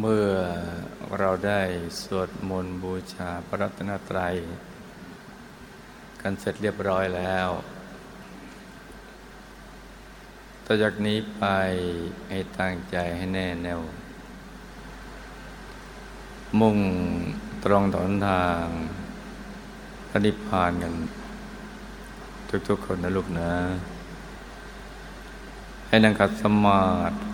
เมื่อเราได้สวดมนต์บูชาพระรัตนตรัย กันเสร็จเรียบร้อยแล้วต่อจากนี้ไปให้ตั้งใจให้แน่แน่ว มุ่งตรงต่อทางพระนิพพานกัน ทุกๆคนนะลูกนะ ให้นั่งขัดสมาธิ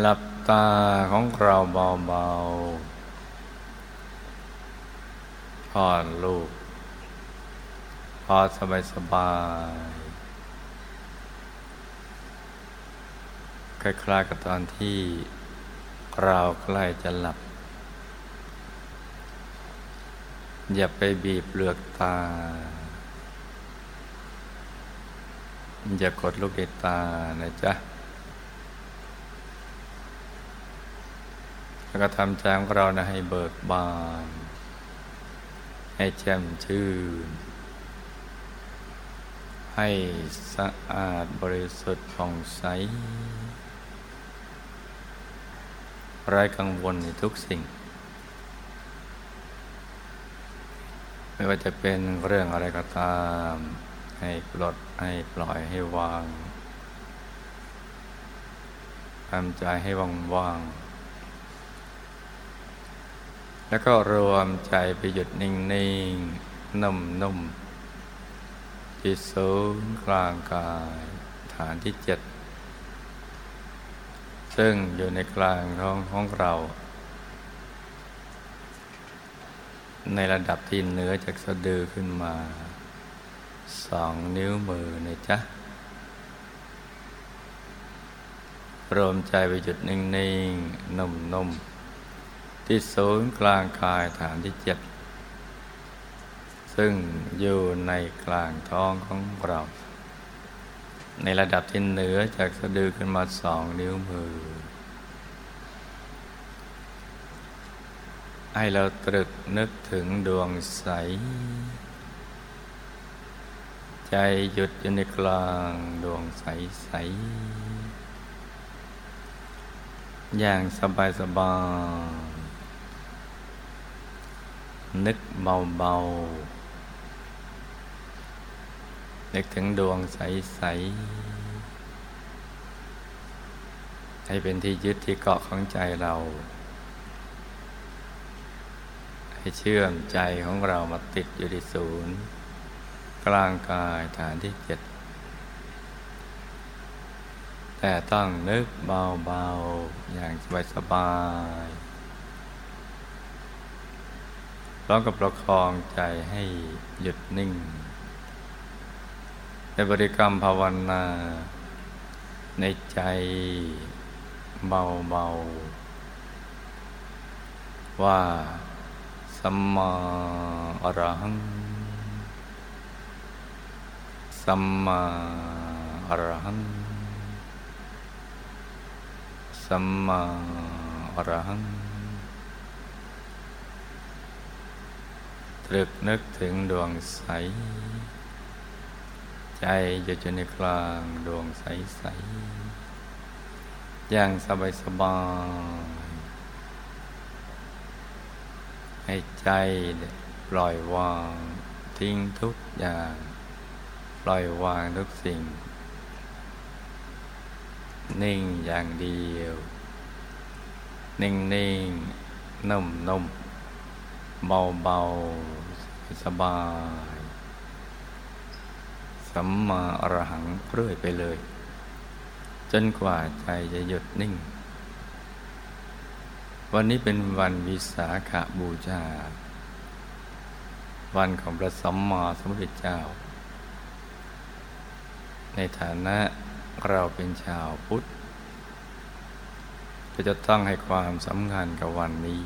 หลับตาของเราเบาๆพอนลูก พอสบายสบายคล้ายๆกับตอนที่เราใกล้จะหลับ อย่าไปบีบเปลือกตา อย่ากดลูกในตานะจ๊ะ แล้วก็ทำใจของเรานะให้เบิกบาน ให้แจ่มชื่น ให้สะอาดบริสุทธิ์ผ่องใสไร้กังวลในทุกสิ่ง ไม่ว่าจะเป็นเรื่องอะไรก็ตาม ให้ปลดให้ปล่อยให้วางทำใจให้ว่างว่าง แล้วก็รวมใจไปหยุดนิ่งๆ นุ่มๆ ที่ศูนย์กลางกาย ฐานที่เจ็ด ซึ่งอยู่ในกลางท้องของเรา ในระดับที่เหนือจากสะดือขึ้นมา สองนิ้วมือนะจ๊ะรวมใจไปหยุดนิ่ง ๆ นุ่ม ๆ ที่ศูนย์กลางกายฐานที่เจ็ดซึ่งอยู่ในกลางท้องของเรา ในระดับที่เหนือจากสะดือขึ้นมาสองนิ้วมือ ให้เราตรึกนึกถึงดวงใส ใจหยุดอยู่ในกลางดวงใสใส อย่างสบายสบาย นึกเบาๆนึกถึงดวงใส ๆ ให้เป็นที่ยึดที่เกาะของใจเรา ให้เชื่อมใจของเรามาติดอยู่ที่ศูนย์ กลางกายฐานที่เจ็ดแต่ต้องนึกเบา ๆ อย่างสบาย ๆร้องกับประคองใจให้หยุดนิ่งในบริกรรมภาวนา ในใจเบาๆ ว่าสัมมาอรหัง สัมมาอรหัง สัมมาอรหัง ตรึกนึกถึงดวงใส ใจอยู่ในกลางดวงใสใสอย่างสบายสบายให้ใจปล่อยวางทิ้งทุกอย่าง ปล่อยวางทุกสิ่ง นิ่งอย่างเดียว นิ่งนิ่งนุ่มนุ่มเบาๆ สบาย สัมมาอรหังเรื่อยไปเลย จนกว่าใจจะหยุดนิ่ง วันนี้เป็นวันวิสาขาบูชา วันของพระสัมมาสัมพุทธเจ้า ในฐานะเราเป็นชาวพุทธก็จะต้องให้ความสำคัญกับวันนี้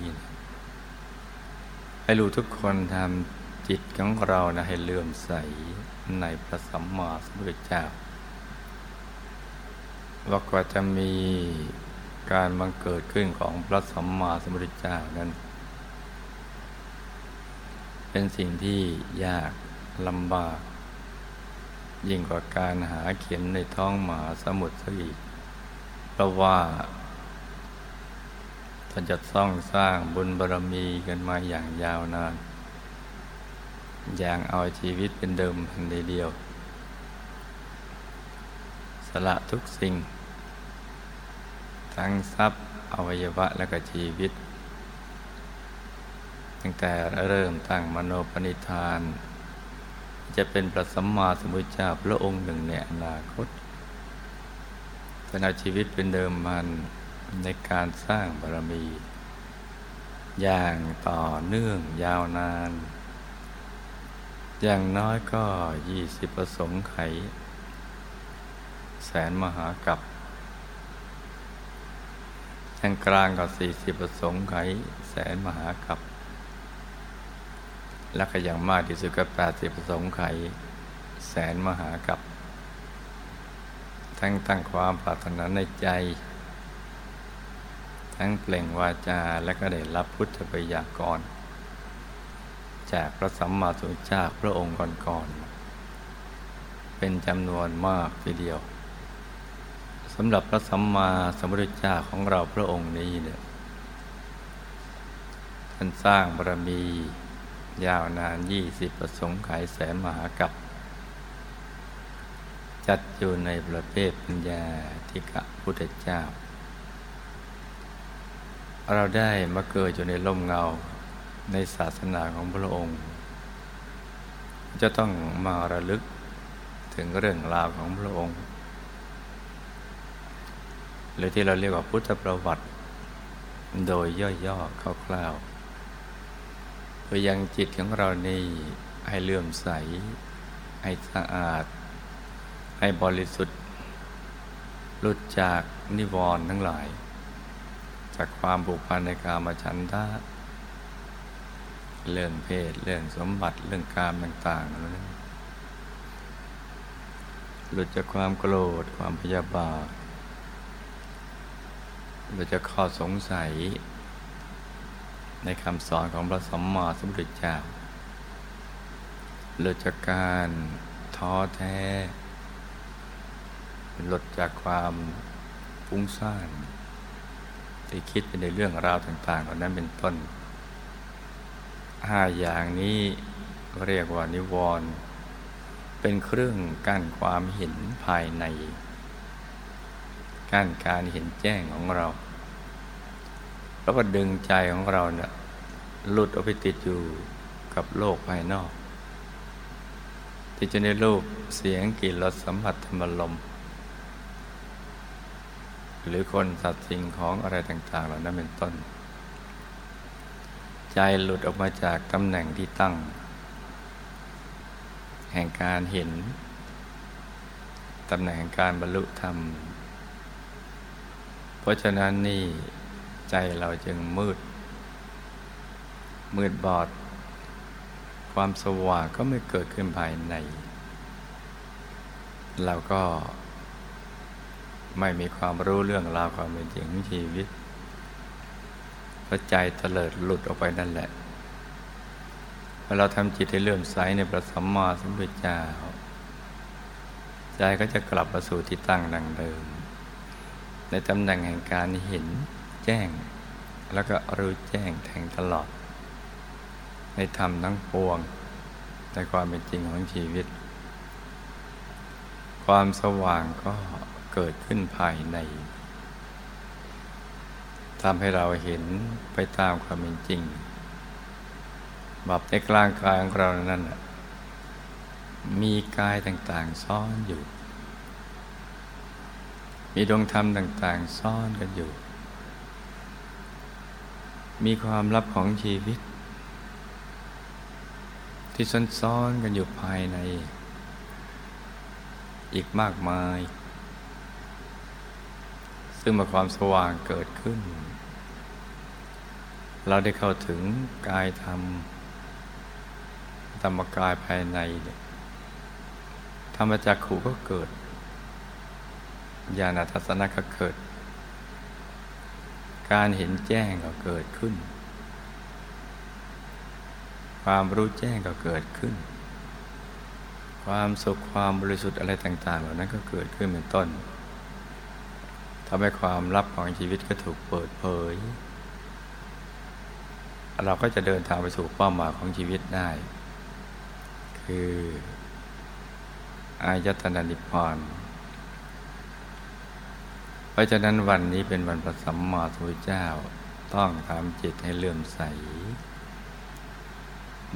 ให้รู้ทุกคนทำ จิตของเรานะให้เลื่อมใสในพระสัมมาสัมพุทธเจ้าว่ากว่าจะมีการบังเกิดขึ้นของพระสัมมาสัมพุทธเจ้านั้น เป็นสิ่งที่ยากลำบาก ยิ่งกว่าการหาเข็มในท้องหมาสมุทรซะอีกเพราะว่าท่านจะต้องสร้างบุญบารมีกันมาอย่างยาวนาน อย่างเอาชีวิตเป็นเดิมพันเดียว สละทุกสิ่ง ทั้งทรัพย์อวัยวะและก็ชีวิต ตั้งแต่เริ่มตั้งมโนปณิธาน จะเป็นประสัมมาสัมพุทธเจ้าพระองค์หนึ่งในอนาคตสนาชีวิตเป็นเดิมพันในการสร้างบารมี อย่างต่อเนื่องยาวนาน อย่างน้อยก็ยี่สิบประสงค์ไข แสนมหากับอย่างกลางก็สี่สิบประสงค์ไข แสนมหากับและก็อย่างมากที่สุดก็แปดสิบประสงค์ไข แสนมหากับทั้งตั้งความปรารถนาในใจ ทั้งเปล่งวาจาและก็ได้รับพุทธบัญญักร จากพระสัมมาสัมพุทธเจ้าพระองค์ก่อนๆเป็นจำนวนมากทีเดียวสำหรับพระสัมมาสัมพุทธเจ้าของเราพระองค์นี้เนี่ยท่านสร้างบารมียาวนานยี่สิบประสงค์ขายแสนมหากับ จัดอยู่ในประเภทปัญญาธิกะพุทธเจ้า เราได้มาเกิดอยู่ในร่มเงา ในศาสนาของพระองค์ จะต้องมาระลึกถึงเรื่องราวของพระองค์ หรือที่เราเรียกว่าพุทธประวัติ โดยย่อๆคร่าวๆเพื่อยังจิตของเรานี่ให้เลื่อมใส ให้สะอาด ให้บริสุทธิ์หลุดจากนิวรณ์ทั้งหลาย จากความผูกพันในกามฉันทะ เรื่องเพศ เรื่องสมบัติเรื่องกามต่างๆนั้นหลุดจากความโกรธความพยาบาทหลุดจากข้อสงสัย ในคำสอนของพระสัมมาสัมพุทธเจ้าหลุดจากการท้อแท้ หลุดจากความฟุ้งซ่านที่คิดไปในเรื่องราวต่างๆเหล่านั้นเป็นต้น ห้าอย่างนี้เรียกว่านิวรณ์เป็นเครื่องกั้นความเห็นภายใน กั้นการเห็นแจ้งของเรา แล้วก็ดึงใจของเราเนี่ยหลุดออกไปติดอยู่กับโลกภายนอก ที่จะในรูปเสียงกลิ่นรสสัมผัสธรรมลม หรือคนสัตว์สิ่งของอะไรต่าง ๆ เหล่านั้นเป็นต้น ใจหลุดออกมาจากตำแหน่งที่ตั้ง แห่งการเห็น ตำแหน่งแห่งการบรรลุธรรม เพราะฉะนั้นนี่ใจเราจึงมืด มืดบอด ความสว่างก็ไม่เกิดขึ้นภายใน เราก็ไม่มีความรู้เรื่องราวความเป็นจริงของชีวิต เพราะใจเตลิดหลุดออกไปนั่นแหละพอเราทำจิตให้เลื่อมใสในพระสัมมาสัมพุทธเจ้า ใจก็จะกลับมาสู่ที่ตั้งดังเดิม ในตำแหน่งแห่งการเห็นแจ้ง แล้วก็รู้แจ้งแทงตลอด ในธรรมทั้งปวงในความเป็นจริงของชีวิต ความสว่างก็เกิดขึ้นภายใน ทำให้เราเห็นไปตามความเป็นจริงแบบในกลางกายของเรานั้นมีกายต่างๆซ่อนอยู่ มีดวงธรรมต่างๆซ่อนกันอยู่ มีความลับของชีวิต ที่ซ่อนๆกันอยู่ภายใน อีกมากมาย ซึ่งมื่อความสว่างเกิดขึ้น เราได้เข้าถึงกายธรรมธรรมกายภายในธรรมจักขุก็เกิดญาณทัศนะก็เกิด การเห็นแจ้งก็เกิดขึ้น ความรู้แจ้งก็เกิดขึ้น ความสุขความบริสุทธิ์อะไรต่าง ๆ เหล่านั้นก็เกิดขึ้นเป็นต้น ทำให้ความลับของชีวิตก็ถูกเปิดเผย เราก็จะเดินทางไปสู่เป้าหมายของชีวิตได้ คืออายตนะนิพพานเพราะฉะนั้นวันนี้เป็นวันพระสัมมาสัมพุทธเจ้าต้องทำจิตให้เลื่อมใส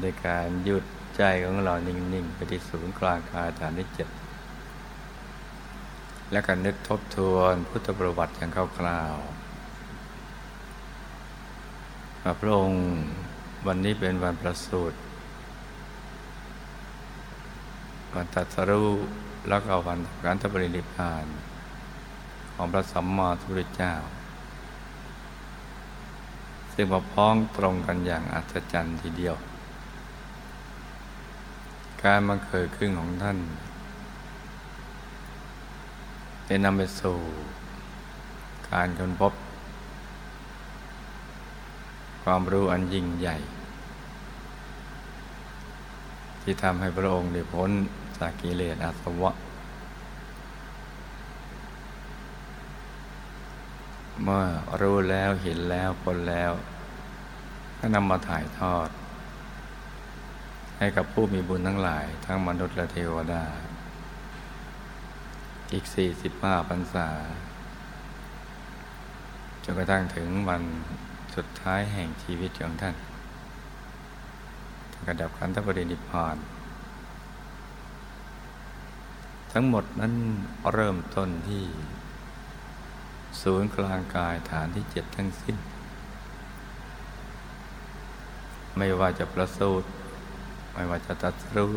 โดยการหยุดใจของเรานิ่งๆไปที่ศูนย์กลางกายฐานที่เจ็ด และการนึกทบทวนพุทธประวัติอย่างคร่าวๆพระองค์วันนี้เป็นวันประสูติวันตัสรู้แล้วก็วันการทบริลิพาน ของพระสัมมาสัมพุทธเจ้า ซึ่งมาพ้องตรงกันอย่างอัศจรรย์ทีเดียว การมาเกิดขึ้นของท่าน จะนำไปสู่การค้นพบ ความรู้อันยิ่งใหญ่ ที่ทำให้พระองค์ได้พ้นจากกิเลสอาสวะ เมื่อรู้แล้วเห็นแล้วพ้นแล้วก็นำมาถ่ายทอด ให้กับผู้มีบุญทั้งหลาย ทั้งมนุษย์และเทวดา อีกสี่สิบห้าพรรษา จนกระทั่งถึงวันสุดท้ายแห่งชีวิตของท่านกระดับขันธปรินิพพาน ทั้งหมดนั้นเริ่มต้นที่ ศูนย์กลางกายฐานที่เจ็ดทั้งสิ้น ไม่ว่าจะประสูติไม่ว่าจะตัดรู้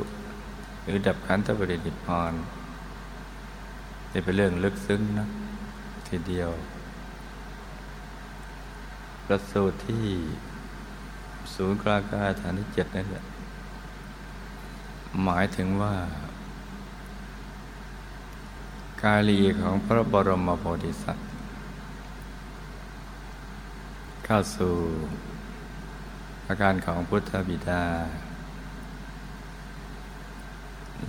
หรือดับขันธปรินิพพาน นี่เป็นเรื่องลึกซึ้งนะทีเดียวประสูตรที่ศูนย์กลางกายฐานที่เจ็ดนั่นแหละหมายถึงว่า กาลีของพระบรมโพธิสัตว์ เข้าสู่อาการของพุทธบิดา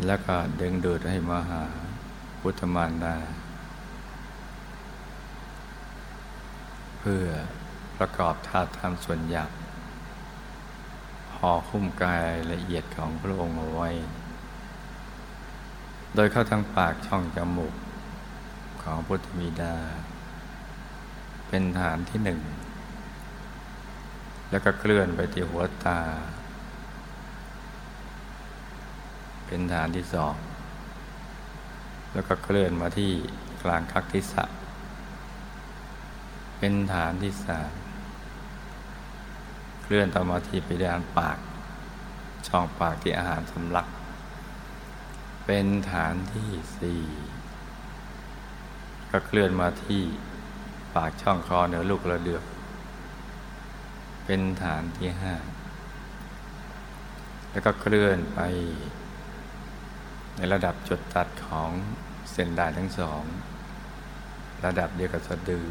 แล้วก็ดึงดูดให้มาหา พุทธมารดา เพื่อประกอบธาตุธรรมส่วนหยาบห่อคุ้มกายละเอียดของพระองค์เอาไว้ โดยเข้าทางปากช่องจมูกของพุทธมีดา เป็นฐานที่หนึ่ง แล้วก็เคลื่อนไปที่หัวตา เป็นฐานที่สอง แล้วก็เคลื่อนมาที่กลางคักทิศะเป็นฐานที่สามเคลื่อนต่อมาที่ไปดานปาก ช่องปากที่อาหารสำลัก เป็นฐานที่สี่ก็เคลื่อนมาที่ปากช่องคอเหนือลูกระเดือก เป็นฐานที่ห้าแล้วก็เคลื่อนไป ในระดับจุดตัดของ เส้นได้ทั้งสอง ระดับเดียวกับสะดือ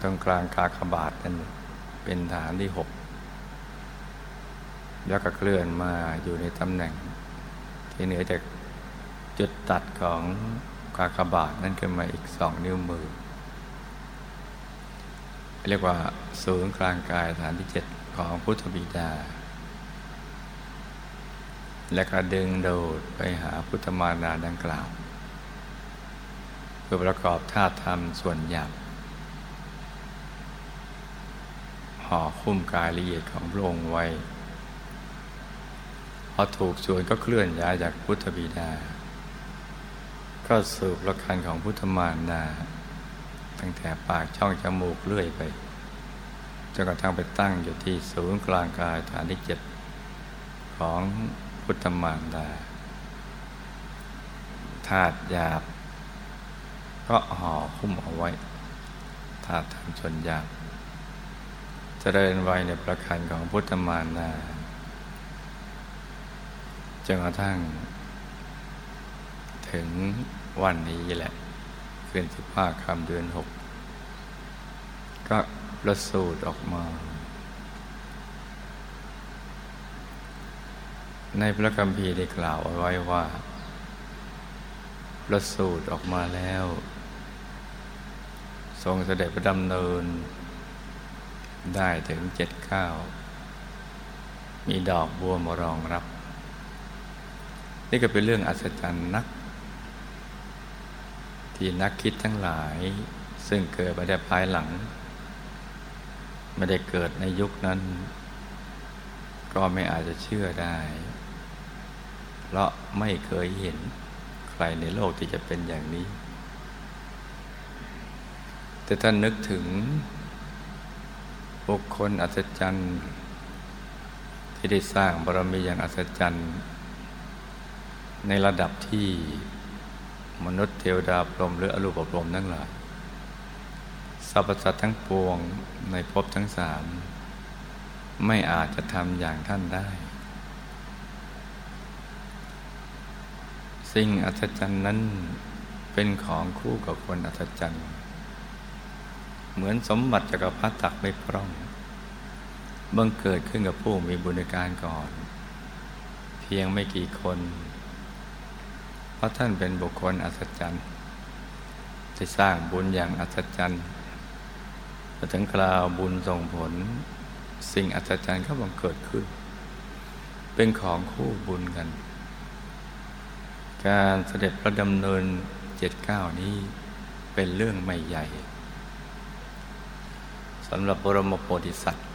ตรงกลางกากบาทนั่นเป็นฐานที่หกแล้วก็เคลื่อนมาอยู่ในตำแหน่ง ที่เหนือจากจุดตัดของกากบาทนั่นขึ้นมาอีกสองนิ้วมือ เรียกว่าศูนย์กลางกายฐานที่เจ็ดของพุทธบิดา และก็ดึงโดดไปหาพุทธมานาดังกล่าว เพื่อประกอบธาตุธรรมส่วนหยาบห่อคุ้มกายละเอียดของพระองค์ไว้พอถูกส่วนก็เคลื่อนย้ายจากพุทธบิดา ก็สืบละคันของพุทธมารดาตั้งแต่ปากช่องจมูกเลื่อยไปจนกระทั่งไปตั้งอยู่ที่ศูนย์กลางกายฐานที่เจ็ดของ พุทธมารดาธาตุหยาบ ก็ห่อคุ้มเอาไว้ถ้าทำชนหยากเจริญไว้ในประคันของพุทธมารดาจนกระทั่ง ถึงวันนี้แหละคืนสิบห้าคำเดือนหกก็ประสูตรออกมา ในพระคัมภีร์ได้กล่าวเอาไว้ว่า ประสูตรออกมาแล้ว ทรงเสด็จประดำเนิน ได้ถึงเจ็ดข้าว มีดอกบัวมารองรับ นี่ก็เป็นเรื่องอัศจรรย์นัก ที่นักคิดทั้งหลาย ซึ่งเกิดมาได้ภายหลัง ไม่ได้เกิดในยุคนั้นก็ไม่อาจจะเชื่อได้ เพราะไม่เคยเห็นใครในโลกที่จะเป็นอย่างนี้ แต่ท่านนึกถึงบุคคลอัศจรรย์ที่ได้สร้างบารมีอย่างอัศจรรย์ในระดับที่มนุษย์เทวดาพรหมหรืออรูปพรหมทั้งหลายสรรพสัตว์ทั้งปวงในภพทั้งสาม ไม่อาจจะทำอย่างท่านได้ สิ่งอัศจรรย์นั้นเป็นของคู่กับคนอัศจรรย์ เหมือนสมบัติจักรพรรดิตักไม่พร่องบังเกิดขึ้นกับผู้มีบุญการก่อน เพียงไม่กี่คน เพราะท่านเป็นบุคคลอัศจรรย์ที่สร้างบุญอย่างอัศจรรย์พอถึงคราวบุญส่งผล สิ่งอัศจรรย์ก็บังเกิดขึ้น เป็นของคู่บุญกัน การเสด็จพระดำเนินเจ็ดเก้านี้เป็นเรื่องไม่ใหญ่สำหรับบรมโพธิสัตว์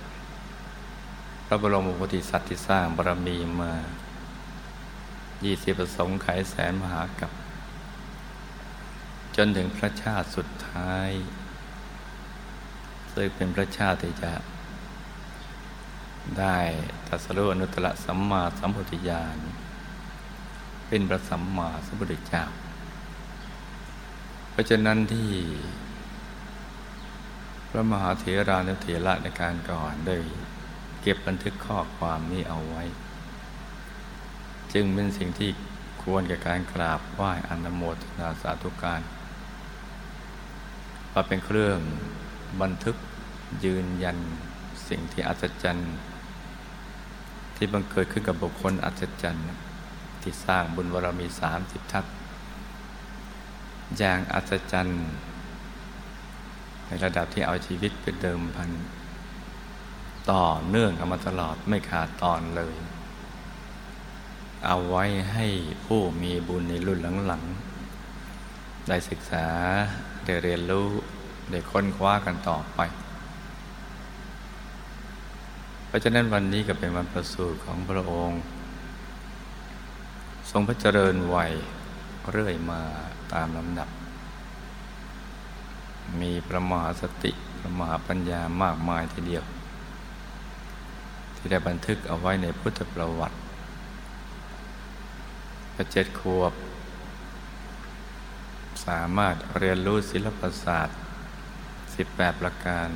พระบรมโพธิสัตว์ที่สร้างบารมีมายี่สิบประสงค์ไขแสนมหากับ จนถึงพระชาติสุดท้าย ซึ่งเป็นพระชาติที่จะ ได้ตัสรุอนุตตรสัมมาสัมพุทธญาณ เป็นพระสัมมาสัมพุทธเจ้า เพราะฉะนั้นที่ พระมหาเถรานุเถระในการก่อนได้เก็บบันทึกข้อความนี้เอาไว้ จึงเป็นสิ่งที่ควรแก่การกราบไหว้อนโมทนาสาธุการว่าเป็นเครื่องบันทึกยืนยันสิ่งที่อัศจรรย์ ที่บังเกิดขึ้นกับบุคคลอัศจรรย์ ที่สร้างบุญบารมีสามสิบทัศอย่างอัศจรรย์ ในระดับที่เอาชีวิตเป็นเดิมพัน ต่อเนื่องกันมาตลอดไม่ขาดตอนเลย เอาไว้ให้ผู้มีบุญในรุ่นหลังๆ ได้ศึกษา ได้เรียนรู้ ได้ค้นคว้ากันต่อไป เพราะฉะนั้นวันนี้ก็เป็นวันประสูติของพระองค์ รงพระเจริญวัยเรื่อยมาตามลำดับ มีประมาสติประมาปัญญามากมายทีเดียว ที่ได้บันทึกเอาไว้ในพุทธประวัติพระเจ็ดขวบ สามารถเรียนรู้ศิลปศาสตร์ 18 ประการ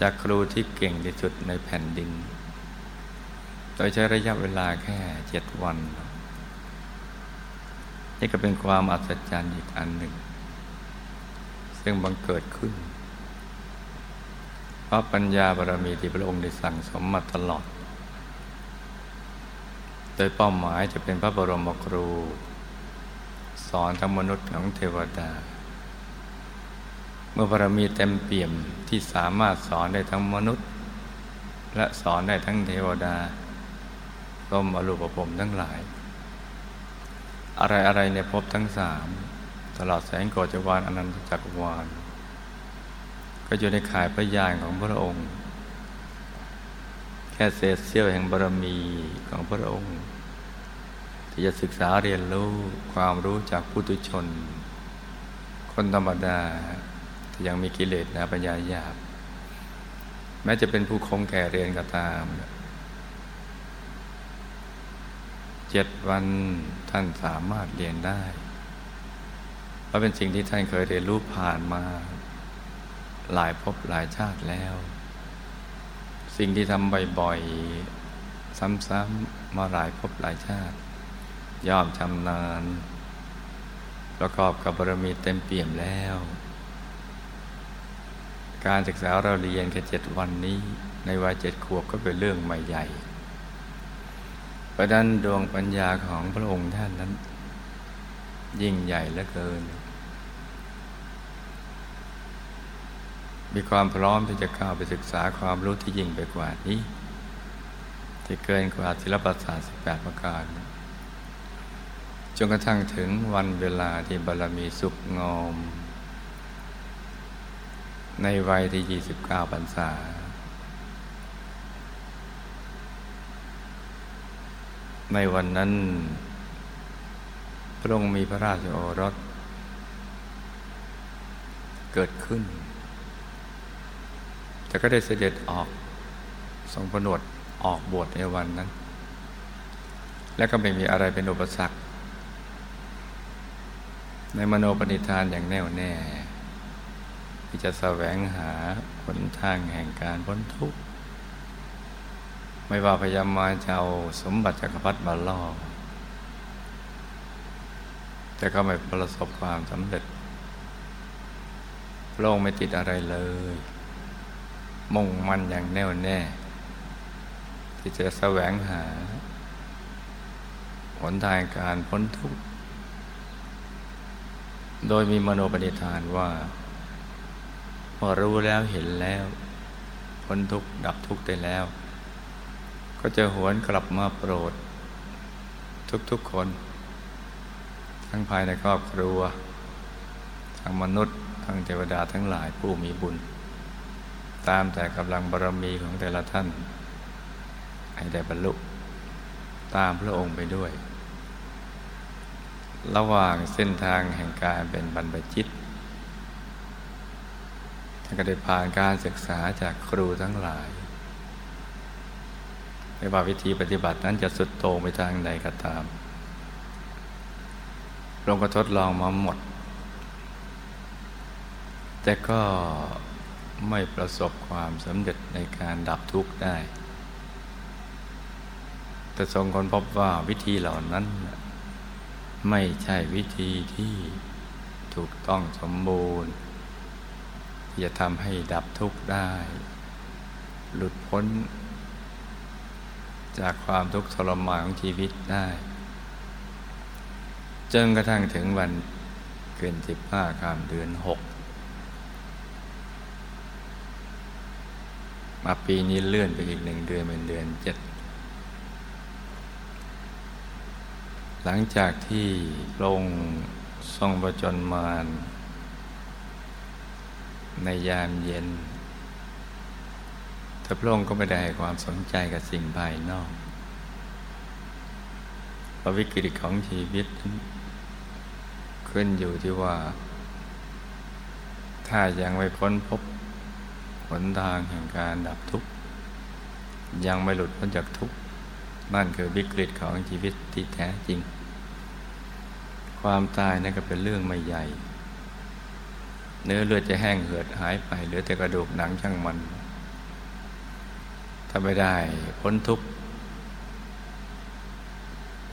จากครูที่เก่งที่สุดในแผ่นดิน โดยใช้ระยะเวลาแค่เจ็ดวัน นี่ก็เป็นความอัศจรรย์อีกอันหนึ่ง ซึ่งบังเกิดขึ้น เพราะปัญญาบารมีที่พระองค์ได้สั่งสมมาตลอด โดยเป้าหมายจะเป็นพระบรมครู สอนทั้งมนุษย์ของเทวดา เมื่อบารมีเต็มเปี่ยมที่สามารถสอนได้ทั้งมนุษย์ และสอนได้ทั้งเทวดาก็มอรูปภพทั้งหลาย อะไรอะไรในภพทั้งสามตลอดแสงโกจวานอนันตจักรวาล ก็อยู่ในข่ายพระญาณของพระองค์ แค่เศษเสี้ยวแห่งบารมีของพระองค์ ที่จะศึกษาเรียนรู้ความรู้จากผู้ตุชน คนธรรมดาที่ยังมีกิเลสนะปัญญาหยาบ แม้จะเป็นผู้คงแก่เรียนก็ตามเจ็ดวัน ท่านสามารถเรียนได้เพราะเป็นสิ่งที่ท่านเคยเรียนรู้ผ่านมา หลายภพหลายชาติแล้ว สิ่งที่ทำบ่อยๆ ซ้ำๆมาหลายภพหลายชาติ ย่อมชำนาญประกอบกับบารมีเต็มเปี่ยมแล้ว การศึกษาเราเรียนแค่เจ็ดวันนี้ ในวัยเจ็ดขวบก็เป็นเรื่องไม่ใหญ่ ประดันดวงปัญญาของพระองค์ท่านนั้น ยิ่งใหญ่เหลือเกิน มีความพร้อมที่จะเข้าไปศึกษาความรู้ที่ยิ่งไปกว่านี้ ที่เกินกว่าศิลปศาสตร์18 ประการ จนกระทั่งถึงวันเวลาที่บารมีสุขงอม ในวัยที่ 29 พรรษา ในวันนั้น พระองค์มีพระราชโอรส เกิดขึ้น แต่ก็ได้เสด็จออกทรงผนวดออกบวชในวันนั้น และก็ไม่มีอะไรเป็นอุปสรรค ในมโนปณิธานอย่างแน่วแน่ที่จะแสวงหาหนทางแห่งการพ้นทุกข์ ไม่ว่าพยายามมาจะเอาสมบัติจักรพรรดิมาล่อ แต่ก็ไม่ประสบความสำเร็จโลกไม่ติดอะไรเลย มุ่งมั่นอย่างแน่วแน่ ที่จะแสวงหา หนทางการพ้นทุกข์ โดยมีมโนปณิธานว่า พอรู้แล้วเห็นแล้ว พ้นทุกข์ดับทุกข์ได้แล้ว ก็จะหวนกลับมาโปรด ทุกๆคน ทั้งภายในครอบครัว ทั้งมนุษย์ ทั้งเทวดาทั้งหลายผู้มีบุญ ตามแต่กำลังบารมีของแต่ละท่าน ให้ได้บรรลุ ตามพระองค์ไปด้วย ระหว่างเส้นทางแห่งการเป็นบรรพจิตท่านก็ได้ผ่านการศึกษาจากครูทั้งหลาย ไม่ว่าวิธีปฏิบัตินั้นจะสุดโต่งไปทางใดก็ตามลงก็ทดลองมาหมด แต่ก็ไม่ประสบความสำเร็จในการดับทุกข์ได้ แต่ทรงคนพบว่าวิธีเหล่านั้น ไม่ใช่วิธีที่ถูกต้องสมบูรณ์ที่จะทำให้ดับทุกข์ได้ หลุดพ้น จากความทุกข์ทรมานของชีวิตได้จนกระทั่งถึงวันเกินสิบห้าคามเดือนหกมาปีนี้เลื่อนไปอีกหนึ่งเดือนเป็นเดือนเจ็ดหลังจากที่ลงทรงประจนมารในยามเย็น แต่พระองค์ก็ไม่ได้ให้ความสนใจกับสิ่งภายนอกเพระวิกฤตของชีวิต ขึ้นอยู่ที่ว่า ถ้ายังไม่พ้นพบหนทางแห่งการดับทุกข์ ยังไม่หลุดพ้นจากทุกข์ นั่นคือวิกฤตของชีวิตที่แท้จริง ความตายนั่นก็เป็นเรื่องไม่ใหญ่ เนื้อเลือดจะแห้งเหือดหายไปเหลือแต่กระดูกหนังช่างมัน ถ้าไม่ได้พ้นทุกข์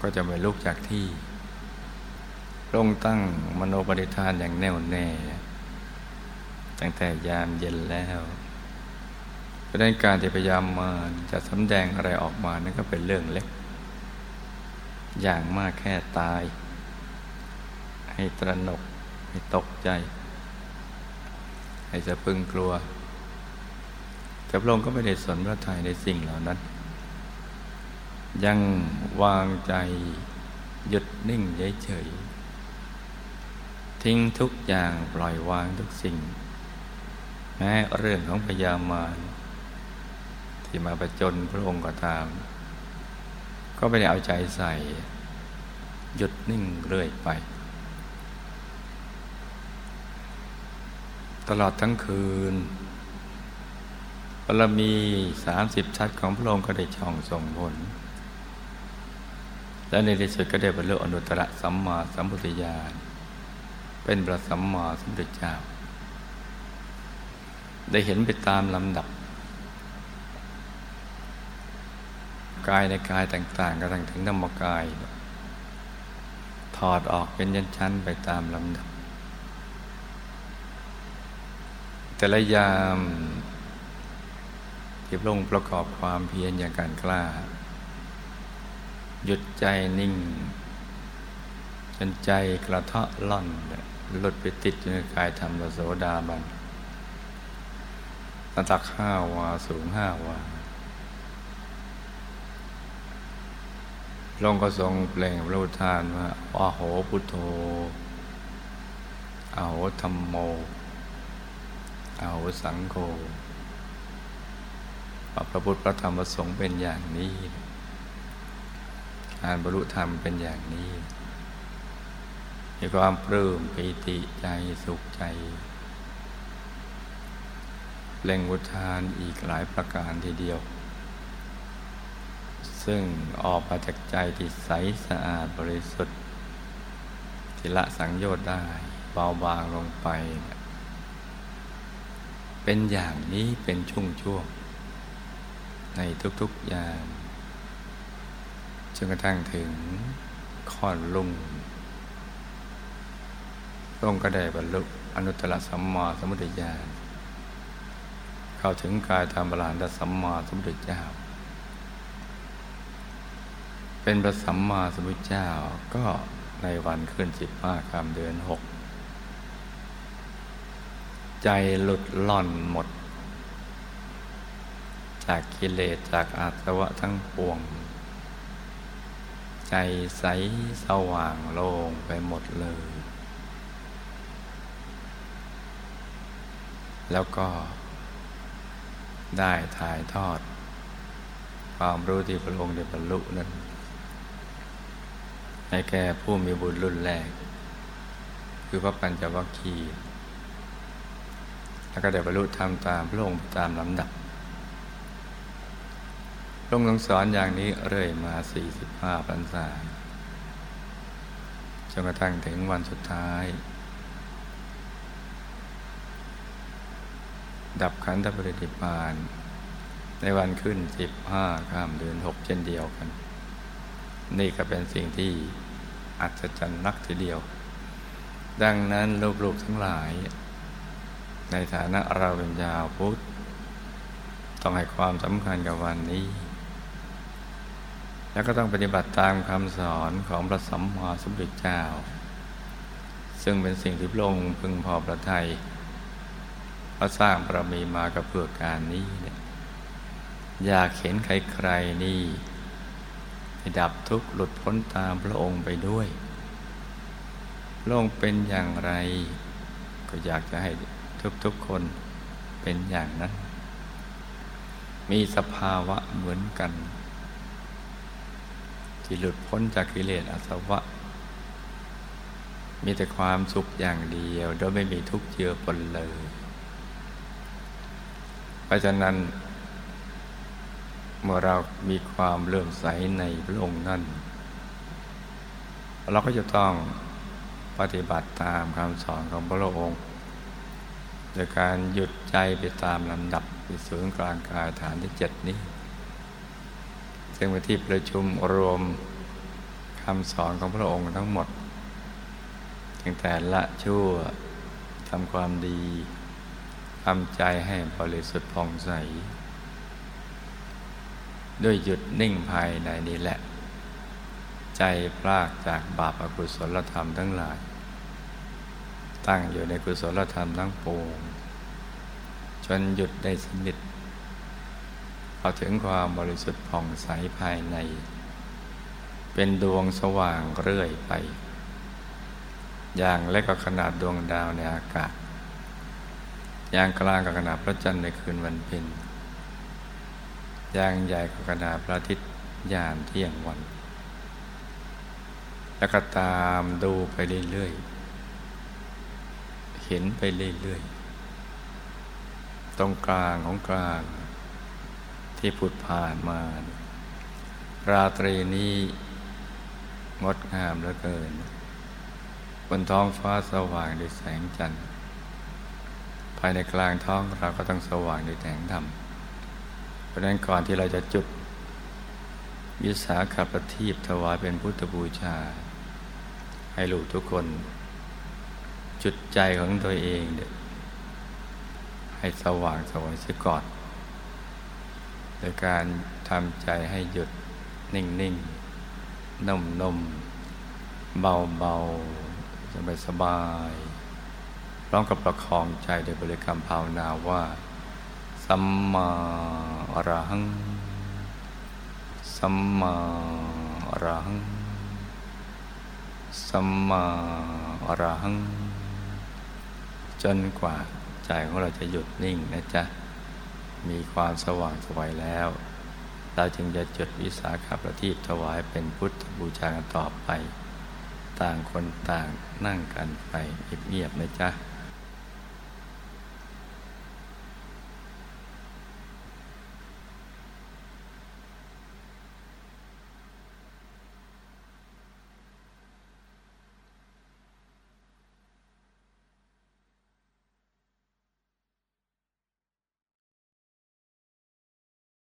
ก็จะไม่ลุกจากที่ลงตั้งมโนปณิธานอย่างแน่วแน่ ตั้งแต่ยามเย็นแล้วเพราะนั้นการที่พยายามมาจะสำแดงอะไรออกมานั่นก็เป็นเรื่องเล็ก อย่างมากแค่ตาย ให้ตระหนก ให้ตกใจ ให้สะพึงกลัว แต่พระองค์ก็ไม่ได้สนพระทัยในสิ่งเหล่านั้น ยังวางใจหยุดนิ่งเฉยๆทิ้งทุกอย่างปล่อยวางทุกสิ่ง แม้เรื่องของพยามารที่มาประจนพระองค์ก็ตาม ก็ไม่ได้เอาใจใส่ หยุดนิ่งเรื่อยไป ตลอดทั้งคืน บารมีสามสิบชัดของพระองค์ก็ได้ช่องส่งผล และในที่สุดก็ได้บรรลุอนุตตรสัมมาสัมพุทธญาณเป็นพระสัมมาสัมพุทธเจ้า ได้เห็นไปตามลำดับ กายในกายต่างๆกระทั่งถึงธรรมกาย ถอดออกเป็นยันชั้นไปตามลำดับ แต่ละยาม ที่พระองค์ประกอบความเพียรอย่างการกล้า หยุดใจนิ่ง จนใจกระเทาะล่อนหลุดไปติดอยู่ในกายธรรมโสดาบันตัตักห้าวาสูงห้าวาลงก็ทรงเปล่งพระอุทานว่าอาโหพุทโธอาโหธรรมโมอาโหสังโฆ พระพุทธพระธรรมพระสงฆ์เป็นอย่างนี้การบรรลุธรรมเป็นอย่างนี้ มีความปลื้มปีติใจสุขใจเล่งวุทานอีกหลายประการทีเดียว ซึ่งออกมาจากใจที่ใสสะอาดบริสุทธิ์ที่ละสังโยชน์ได้เบาบางลงไป เป็นอย่างนี้เป็นช่วงช่วง ในทุกๆอย่ามจนกระทั่งถึงค่อนลุ่งลงก็ได้บรรลุอนุตตรสัมมาสัมพุทธญาณเข้าถึงกายธรรมบรานสัมมาสัมพุทธเจ้า เป็นพระสัมมาสัมพุทธเจ้าก็ในวันขึ้นสิบห้าคำเดือนหกใจหลุดล่อนหมด จากกิเลสจากอาสวะทั้งปวง ใจใสสว่างโล่งไปหมดเลย แล้วก็ได้ถ่ายทอด ความรู้ที่พระองค์ได้บรรลุนั้นให้แก่ผู้มีบุญรุ่นแรก คือพระปัญจวัคคีย์แล้วก็ได้บรรลุธรรมตามพระองค์ตามลำดับ ทรงสอนอย่างนี้เรื่อยมา 45พรรษาจนกระทั่งถึงวันสุดท้าย ดับขันธปรินิพาน ในวันขึ้น 15 ข้ามเดือน 6 เช่นเดียวกัน นี่ก็เป็นสิ่งที่อัศจรรย์นักทีเดียว ดังนั้นลูกๆทั้งหลาย ในฐานะเราเป็นยาวพุทธต้องให้ความสำคัญกับวันนี้ แล้วก็ต้องปฏิบัติตามคำสอนของพระสัมมาสัมพุทธเจ้า ซึ่งเป็นสิ่งที่พระองค์พึงพอประทัยพระสร้างบารมีมากับเพื่อการนี้เนี่ยอยากเห็นใครๆนี่ดับทุกข์หลุดพ้นตามพระองค์ไปด้วยพระองค์เป็นอย่างไร ก็อยากจะให้ทุกๆคนเป็นอย่างนั้น มีสภาวะเหมือนกัน ที่หลุดพ้นจากกิเลสอาสวะ มีแต่ความสุขอย่างเดียว โดยไม่มีทุกข์เจือปนเลย เพราะฉะนั้น เมื่อเรามีความเลื่อมใสในพระองค์นั้นเราก็จะต้องปฏิบัติตามคำสอนของพระองค์โดยการหยุดใจไปตามลำดับที่ศูนย์กลางกายฐานที่เจ็ดนี้ ซึ่งเป็นที่ประชุมรวมคำสอนของพระองค์ทั้งหมดตั้งแต่ละชั่วทำความดีทำใจให้บริสุทธิ์ผ่องใส ด้วยหยุดนิ่งภายในนี้แหละ ใจพลากจากบาปอกุศลธรรมทั้งหลาย ตั้งอยู่ในกุศลธรรมทั้งปวงจนหยุดได้สนิท พอถึงความบริสุทธิ์ผ่องใสภายใน เป็นดวงสว่างเรื่อยไป อย่างเล็กก็ขนาดดวงดาวในอากาศ อย่างกลางก็ขนาดพระจันทร์ในคืนวันเพ็ญอย่างใหญ่ก็ขนาดพระอาทิตย์ยามเที่ยงวัน แล้วก็ตามดูไปเรื่อยๆเห็นไปเรื่อยๆตรงกลางของกลาง ที่ผุดผ่านมา ราตรีนี้งดงามเหลือเกิน บนท้องฟ้าสว่างด้วยแสงจันทร์ ภายในกลางท้องเราก็ต้องสว่างด้วยแสงธรรม เพราะนั้นก่อนที่เราจะจุด วิสาขประทีปถวายเป็นพุทธบูชา ให้ลูกทุกคน จุดใจของตัวเองเด็ให้สว่างสวยเสียก่อน โดยการทำใจให้หยุดนิ่งนิ่งนุ่มนุ่มเบาเบาสบายสบายพร้อมกับประคองใจโดยบริกรรมภาวนาว่าสัมมาอรหัง สัมมาอรหัง สัมมาอรหัง จนกว่าใจของเราจะหยุดนิ่งนะจ๊ะ มีความสว่างสวยแล้ว เราจึงจะจุดวิสาขประทีปถวายเป็นพุทธบูชากันต่อไป ต่างคนต่างนั่งกันไปเงียบๆนะจ๊ะ